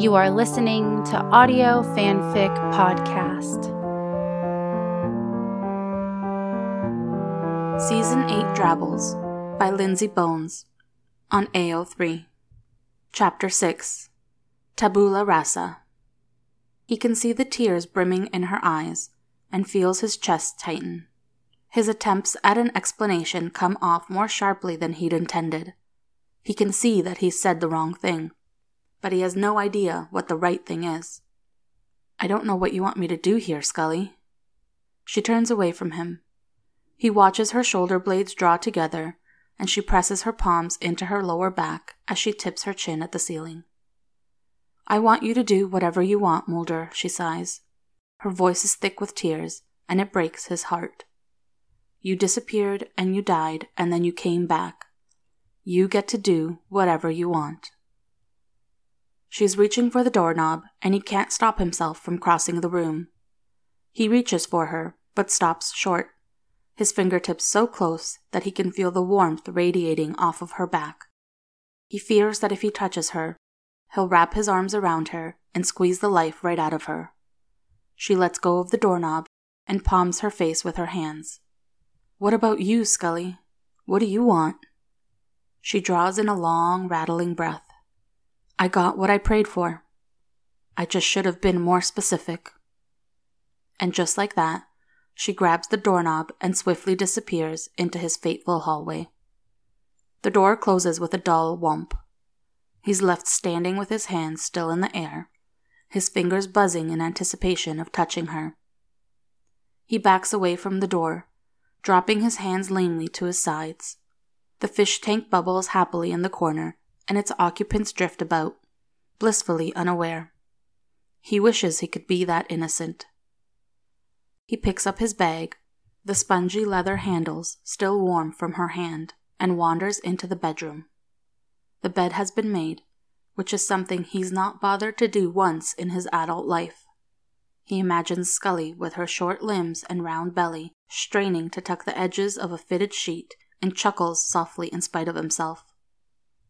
You are listening to Audio Fanfic Podcast. Season 8 Drabbles by Lindsay Bones on AO3. Chapter 6 Tabula Rasa. He can see the tears brimming in her eyes and feels his chest tighten. His attempts at an explanation come off more sharply than he'd intended. He can see that he's said the wrong thing, but he has no idea what the right thing is. I don't know what you want me to do here, Scully. She turns away from him. He watches her shoulder blades draw together, and she presses her palms into her lower back as she tips her chin at the ceiling. I want you to do whatever you want, Mulder, she sighs. Her voice is thick with tears, and it breaks his heart. You disappeared and you died, and then you came back. You get to do whatever you want. She's reaching for the doorknob, and he can't stop himself from crossing the room. He reaches for her, but stops short, his fingertips so close that he can feel the warmth radiating off of her back. He fears that if he touches her, he'll wrap his arms around her and squeeze the life right out of her. She lets go of the doorknob and palms her face with her hands. What about you, Scully? What do you want? She draws in a long, rattling breath. I got what I prayed for. I just should have been more specific. And just like that, she grabs the doorknob and swiftly disappears into his fateful hallway. The door closes with a dull whomp. He's left standing with his hands still in the air, his fingers buzzing in anticipation of touching her. He backs away from the door, dropping his hands lamely to his sides. The fish tank bubbles happily in the corner, and its occupants drift about, blissfully unaware. He wishes he could be that innocent. He picks up his bag, the spongy leather handles still warm from her hand, and wanders into the bedroom. The bed has been made, which is something he's not bothered to do once in his adult life. He imagines Scully with her short limbs and round belly, straining to tuck the edges of a fitted sheet, and chuckles softly in spite of himself.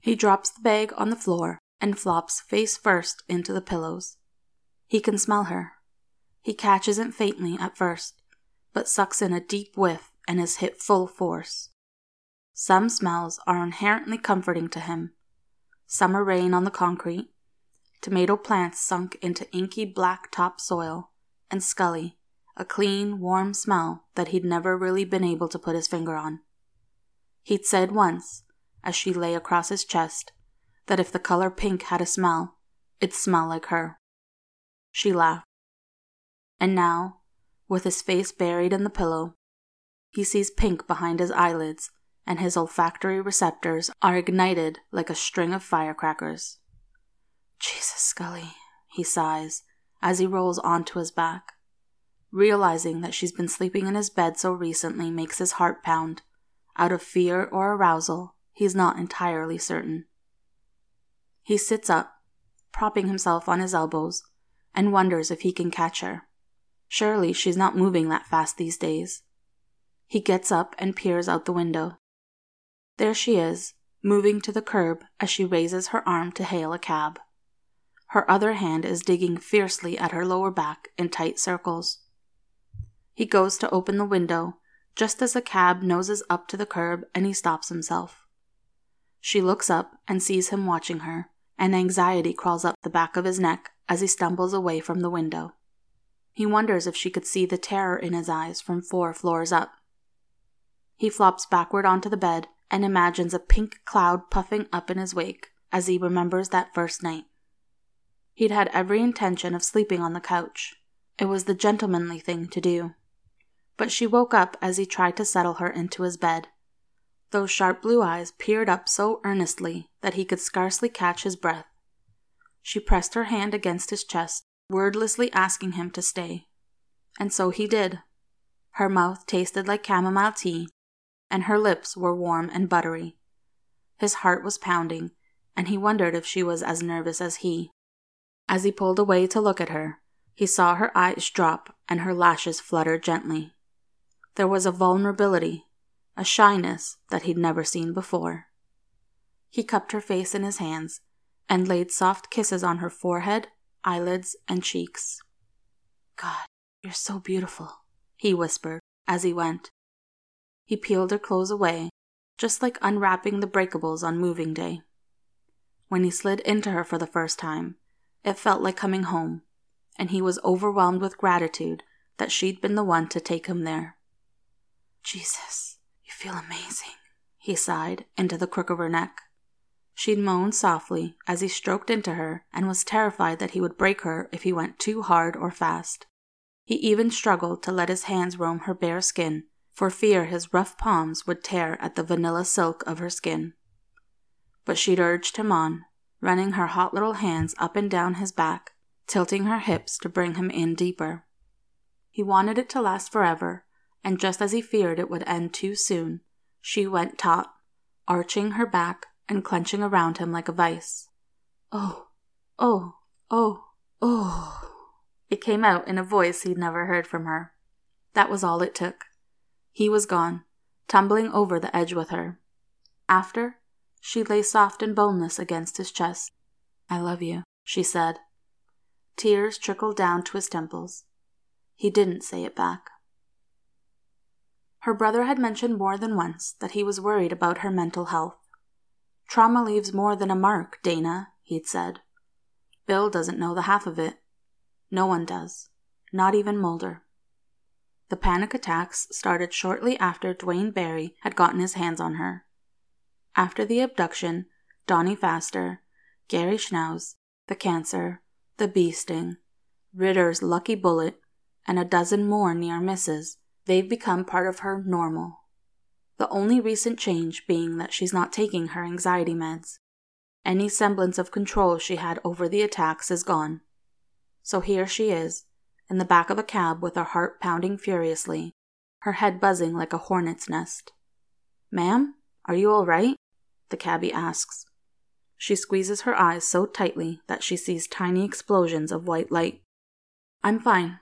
He drops the bag on the floor and flops face first into the pillows. He can smell her. He catches it faintly at first, but sucks in a deep whiff and is hit full force. Some smells are inherently comforting to him. Summer rain on the concrete, tomato plants sunk into inky black topsoil, and Scully, a clean, warm smell that he'd never really been able to put his finger on. He'd said once, as she lay across his chest, that if the color pink had a smell, it'd smell like her. She laughed. And now, with his face buried in the pillow, he sees pink behind his eyelids, and his olfactory receptors are ignited like a string of firecrackers. Jesus, Scully, he sighs as he rolls onto his back. Realizing that she's been sleeping in his bed so recently makes his heart pound. Out of fear or arousal, he's not entirely certain. He sits up, propping himself on his elbows, and wonders if he can catch her. Surely she's not moving that fast these days. He gets up and peers out the window. There she is, moving to the curb as she raises her arm to hail a cab. Her other hand is digging fiercely at her lower back in tight circles. He goes to open the window just as a cab noses up to the curb and he stops himself. She looks up and sees him watching her, and anxiety crawls up the back of his neck as he stumbles away from the window. He wonders if she could see the terror in his eyes from four floors up. He flops backward onto the bed and imagines a pink cloud puffing up in his wake as he remembers that first night. He'd had every intention of sleeping on the couch. It was the gentlemanly thing to do. But she woke up as he tried to settle her into his bed. Those sharp blue eyes peered up so earnestly that he could scarcely catch his breath. She pressed her hand against his chest, wordlessly asking him to stay. And so he did. Her mouth tasted like chamomile tea, and her lips were warm and buttery. His heart was pounding, and he wondered if she was as nervous as he. As he pulled away to look at her, he saw her eyes drop and her lashes flutter gently. There was a vulnerability, a shyness that he'd never seen before. He cupped her face in his hands and laid soft kisses on her forehead, eyelids, and cheeks. God, you're so beautiful, he whispered as he went. He peeled her clothes away, just like unwrapping the breakables on moving day. When he slid into her for the first time, it felt like coming home, and he was overwhelmed with gratitude that she'd been the one to take him there. Jesus, feel amazing, he sighed into the crook of her neck. She'd moaned softly as he stroked into her and was terrified that he would break her if he went too hard or fast. He even struggled to let his hands roam her bare skin, for fear his rough palms would tear at the vanilla silk of her skin. But she'd urged him on, running her hot little hands up and down his back, tilting her hips to bring him in deeper. He wanted it to last forever, and just as he feared it would end too soon, she went taut, arching her back and clenching around him like a vice. Oh, oh, oh, oh. It came out in a voice he'd never heard from her. That was all it took. He was gone, tumbling over the edge with her. After, she lay soft and boneless against his chest. I love you, she said. Tears trickled down to his temples. He didn't say it back. Her brother had mentioned more than once that he was worried about her mental health. Trauma leaves more than a mark, Dana, he'd said. Bill doesn't know the half of it. No one does, not even Mulder. The panic attacks started shortly after Duane Barry had gotten his hands on her. After the abduction, Donnie Pfaster, Gary Schnauz, the cancer, the bee sting, Ritter's lucky bullet, and a dozen more near misses, they've become part of her normal. The only recent change being that she's not taking her anxiety meds. Any semblance of control she had over the attacks is gone. So here she is, in the back of a cab with her heart pounding furiously, her head buzzing like a hornet's nest. Ma'am, are you all right? The cabby asks. She squeezes her eyes so tightly that she sees tiny explosions of white light. I'm fine.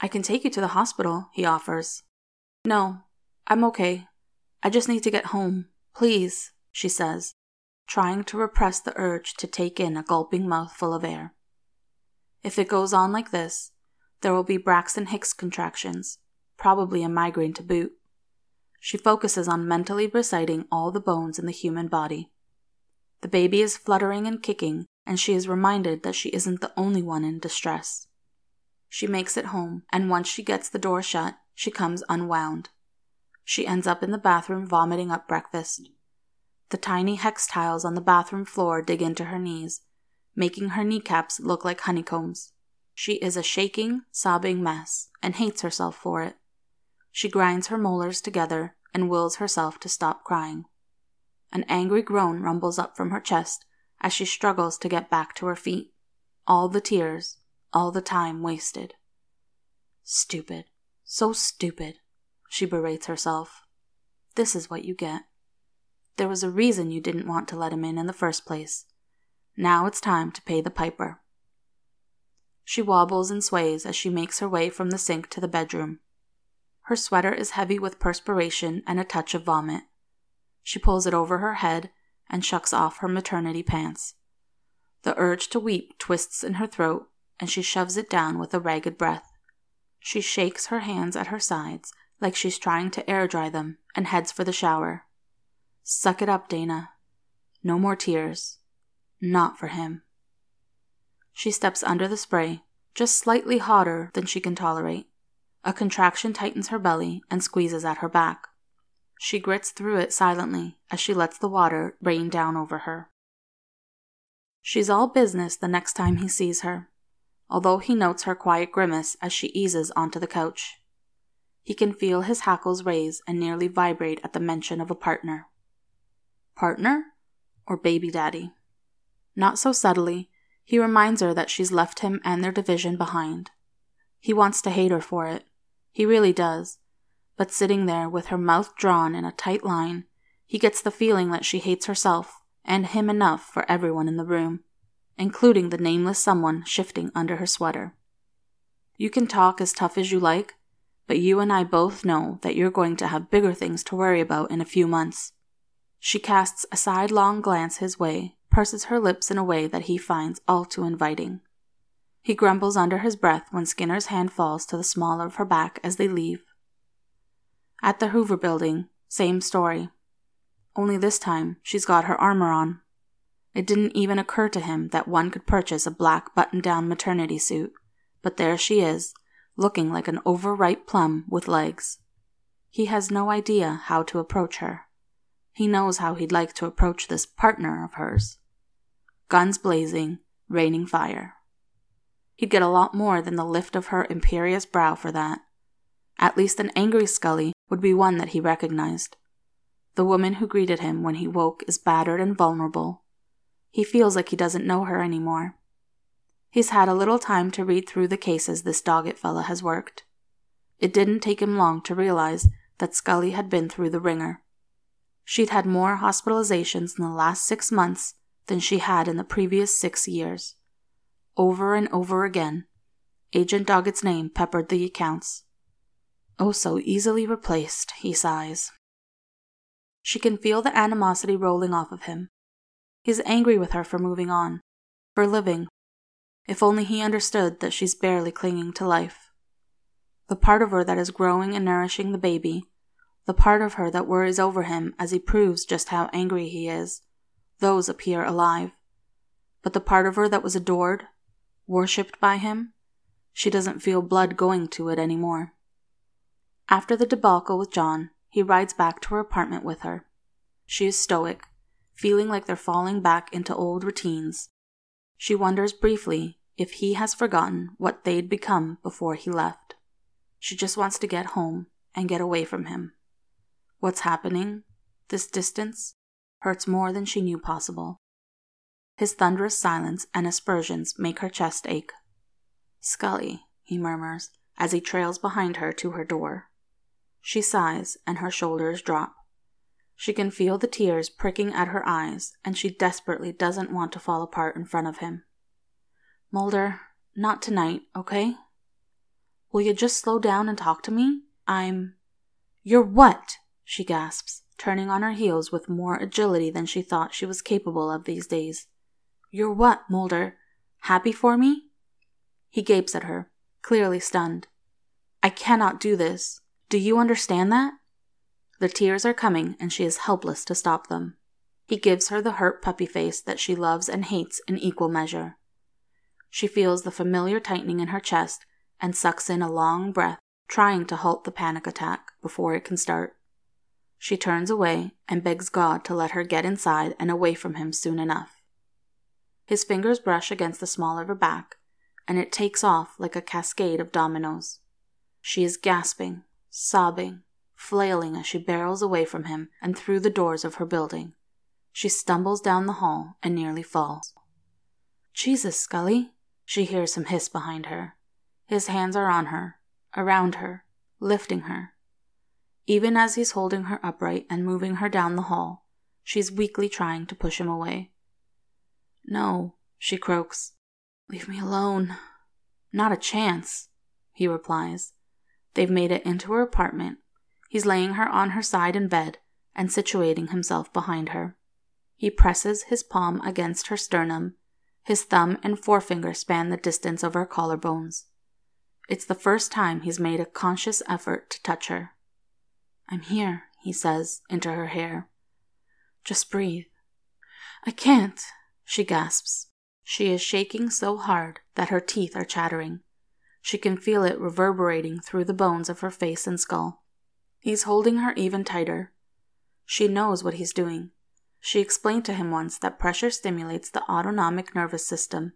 I can take you to the hospital, he offers. No, I'm okay. I just need to get home. Please, she says, trying to repress the urge to take in a gulping mouthful of air. If it goes on like this, there will be Braxton Hicks contractions, probably a migraine to boot. She focuses on mentally reciting all the bones in the human body. The baby is fluttering and kicking, and she is reminded that she isn't the only one in distress. She makes it home, and once she gets the door shut, she comes unwound. She ends up in the bathroom vomiting up breakfast. The tiny hex tiles on the bathroom floor dig into her knees, making her kneecaps look like honeycombs. She is a shaking, sobbing mess and hates herself for it. She grinds her molars together and wills herself to stop crying. An angry groan rumbles up from her chest as she struggles to get back to her feet. All the tears, all the time wasted. Stupid. So stupid. She berates herself. This is what you get. There was a reason you didn't want to let him in in the first place. Now it's time to pay the piper. She wobbles and sways as she makes her way from the sink to the bedroom. Her sweater is heavy with perspiration and a touch of vomit. She pulls it over her head and shucks off her maternity pants. The urge to weep twists in her throat, and she shoves it down with a ragged breath. She shakes her hands at her sides like she's trying to air dry them and heads for the shower. Suck it up, Dana. No more tears. Not for him. She steps under the spray, just slightly hotter than she can tolerate. A contraction tightens her belly and squeezes at her back. She grits through it silently as she lets the water rain down over her. She's all business the next time he sees her, although he notes her quiet grimace as she eases onto the couch. He can feel his hackles raise and nearly vibrate at the mention of a partner. Partner or baby daddy? Not so subtly, he reminds her that she's left him and their division behind. He wants to hate her for it. He really does. But sitting there with her mouth drawn in a tight line, he gets the feeling that she hates herself and him enough for everyone in the room, including the nameless someone shifting under her sweater. You can talk as tough as you like, but you and I both know that you're going to have bigger things to worry about in a few months. She casts a sidelong glance his way, purses her lips in a way that he finds all too inviting. He grumbles under his breath when Skinner's hand falls to the small of her back as they leave. At the Hoover building, same story. Only this time, she's got her armor on. It didn't even occur to him that one could purchase a black button down maternity suit, but there she is, looking like an overripe plum with legs. He has no idea how to approach her. He knows how he'd like to approach this partner of hers. Guns blazing, raining fire. He'd get a lot more than the lift of her imperious brow for that. At least an angry Scully would be one that he recognized. The woman who greeted him when he woke is battered and vulnerable. He feels like he doesn't know her anymore. He's had a little time to read through the cases this Doggett fella has worked. It didn't take him long to realize that Scully had been through the ringer. She'd had more hospitalizations in the last six months than she had in the previous six years. Over and over again, Agent Doggett's name peppered the accounts. Oh, so easily replaced, he sighs. She can feel the animosity rolling off of him. He's angry with her for moving on, for living. If only he understood that she's barely clinging to life. The part of her that is growing and nourishing the baby, the part of her that worries over him as he proves just how angry he is, those appear alive. But the part of her that was adored, worshipped by him, she doesn't feel blood going to it anymore. After the debacle with John, he rides back to her apartment with her. She is stoic, feeling like they're falling back into old routines. She wonders briefly if he has forgotten what they'd become before he left. She just wants to get home and get away from him. What's happening, this distance, hurts more than she knew possible. His thunderous silence and aspersions make her chest ache. Scully, he murmurs as he trails behind her to her door. She sighs, and her shoulders drop. She can feel the tears pricking at her eyes, and she desperately doesn't want to fall apart in front of him. Mulder, not tonight, okay? Will you just slow down and talk to me? I'm. You're what? she gasps, turning on her heels with more agility than she thought she was capable of these days. You're what, Mulder? Happy for me? He gapes at her, clearly stunned. I cannot do this. Do you understand that? The tears are coming, and she is helpless to stop them. He gives her the hurt puppy face that she loves and hates in equal measure. She feels the familiar tightening in her chest and sucks in a long breath, trying to halt the panic attack before it can start. She turns away and begs God to let her get inside and away from him soon enough. His fingers brush against the small of her back, and it takes off like a cascade of dominoes. She is gasping, sobbing, flailing as she barrels away from him and through the doors of her building. She stumbles down the hall and nearly falls. Jesus, Scully, she hears him hiss behind her. His hands are on her, around her, lifting her. Even as he's holding her upright and moving her down the hall, she's weakly trying to push him away. No, she croaks. Leave me alone. Not a chance, he replies, They've made it into her apartment. He's laying her on her side in bed and situating himself behind her. He presses his palm against her sternum. His thumb and forefinger span the distance of her collarbones. It's the first time he's made a conscious effort to touch her. I'm here, he says into her hair. Just breathe. I can't, she gasps. She is shaking so hard that her teeth are chattering. She can feel it reverberating through the bones of her face and skull. He's holding her even tighter. She knows what he's doing. She explained to him once that pressure stimulates the autonomic nervous system,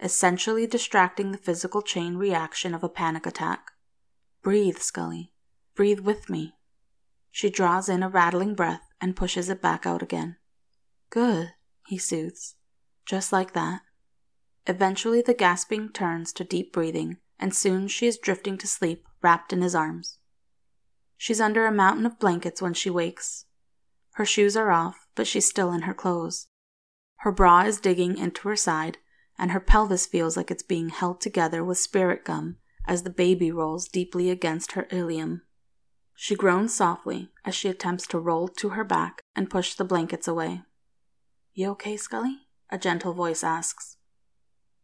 essentially distracting the physical chain reaction of a panic attack. Breathe, Scully. Breathe with me. She draws in a rattling breath and pushes it back out again. Good, he soothes. Just like that. Eventually, the gasping turns to deep breathing, and soon she is drifting to sleep wrapped in his arms. She's under a mountain of blankets when she wakes. Her shoes are off, but she's still in her clothes. Her bra is digging into her side, and her pelvis feels like it's being held together with spirit gum as the baby rolls deeply against her ilium. She groans softly as she attempts to roll to her back and push the blankets away. You okay, Scully? A gentle voice asks.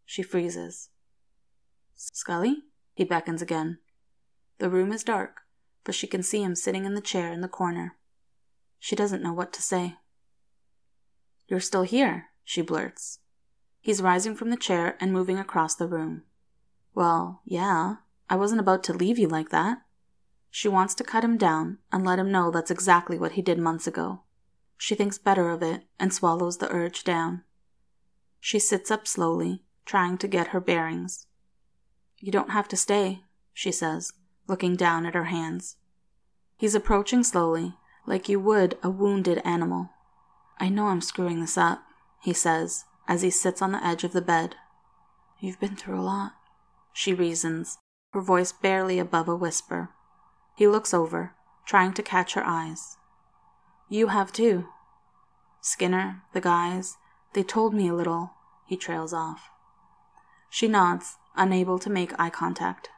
She freezes. Scully? He beckons again. The room is dark, but she can see him sitting in the chair in the corner. She doesn't know what to say. You're still here, she blurts. He's rising from the chair and moving across the room. Well, yeah, I wasn't about to leave you like that. She wants to cut him down and let him know that's exactly what he did months ago. She thinks better of it and swallows the urge down. She sits up slowly, trying to get her bearings. You don't have to stay, she says, looking down at her hands. He's approaching slowly, like you would a wounded animal. I know I'm screwing this up, he says, as he sits on the edge of the bed. You've been through a lot, she reasons, her voice barely above a whisper. He looks over, trying to catch her eyes. You have too. Skinner, the guys, they told me a little, he trails off. She nods, unable to make eye contact.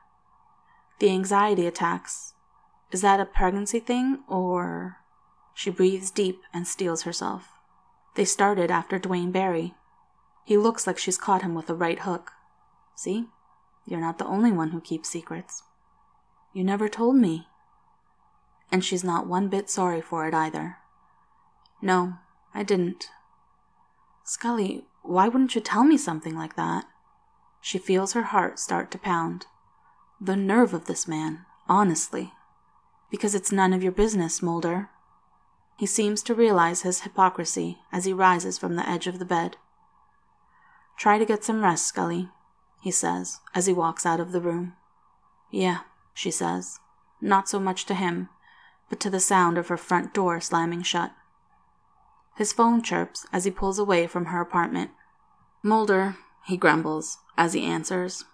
The anxiety attacks. Is that a pregnancy thing, or. She breathes deep and steels herself. They started after Duane Barry. He looks like she's caught him with a right hook. See? You're not the only one who keeps secrets. You never told me. And she's not one bit sorry for it either. No, I didn't. Scully, why wouldn't you tell me something like that? She feels her heart start to pound. The nerve of this man, honestly. Because it's none of your business, Mulder. He seems to realize his hypocrisy as he rises from the edge of the bed. Try to get some rest, Scully, he says as he walks out of the room. Yeah, she says, not so much to him, but to the sound of her front door slamming shut. His phone chirps as he pulls away from her apartment. Mulder, he grumbles as he answers.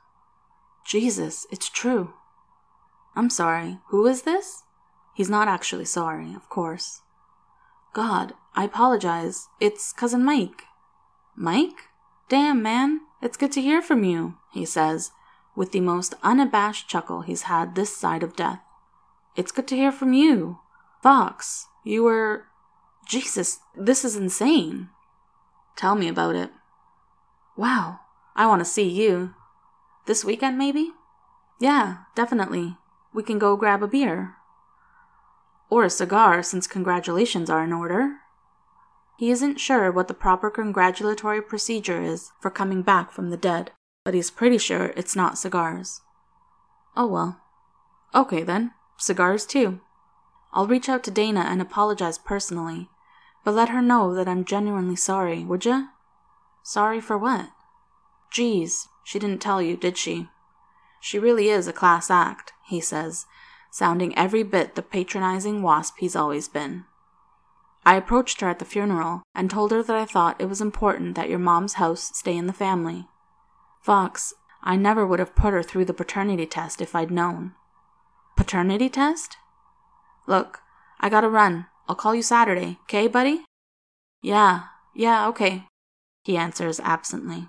Jesus, it's true. I'm sorry, who is this? He's not actually sorry, of course. God, I apologize. It's Cousin Mike. Mike? Damn, man, it's good to hear from you, he says, with the most unabashed chuckle he's had this side of death. It's good to hear from you. Fox, you were. Jesus, this is insane. Tell me about it. Wow, I want to see you. This weekend, maybe? Yeah, definitely. We can go grab a beer. Or a cigar, since congratulations are in order. He isn't sure what the proper congratulatory procedure is for coming back from the dead, but he's pretty sure it's not cigars. Oh well. Okay then, cigars too. I'll reach out to Dana and apologize personally, but let her know that I'm genuinely sorry, would ya? Sorry for what? Geez, she didn't tell you, did she? She really is a class act, he says, sounding every bit the patronizing wasp he's always been. I approached her at the funeral and told her that I thought it was important that your mom's house stay in the family. Fox, I never would have put her through the paternity test if I'd known. Paternity test? Look, I gotta run. I'll call you Saturday, okay, buddy? Yeah, yeah, okay, he answers absently.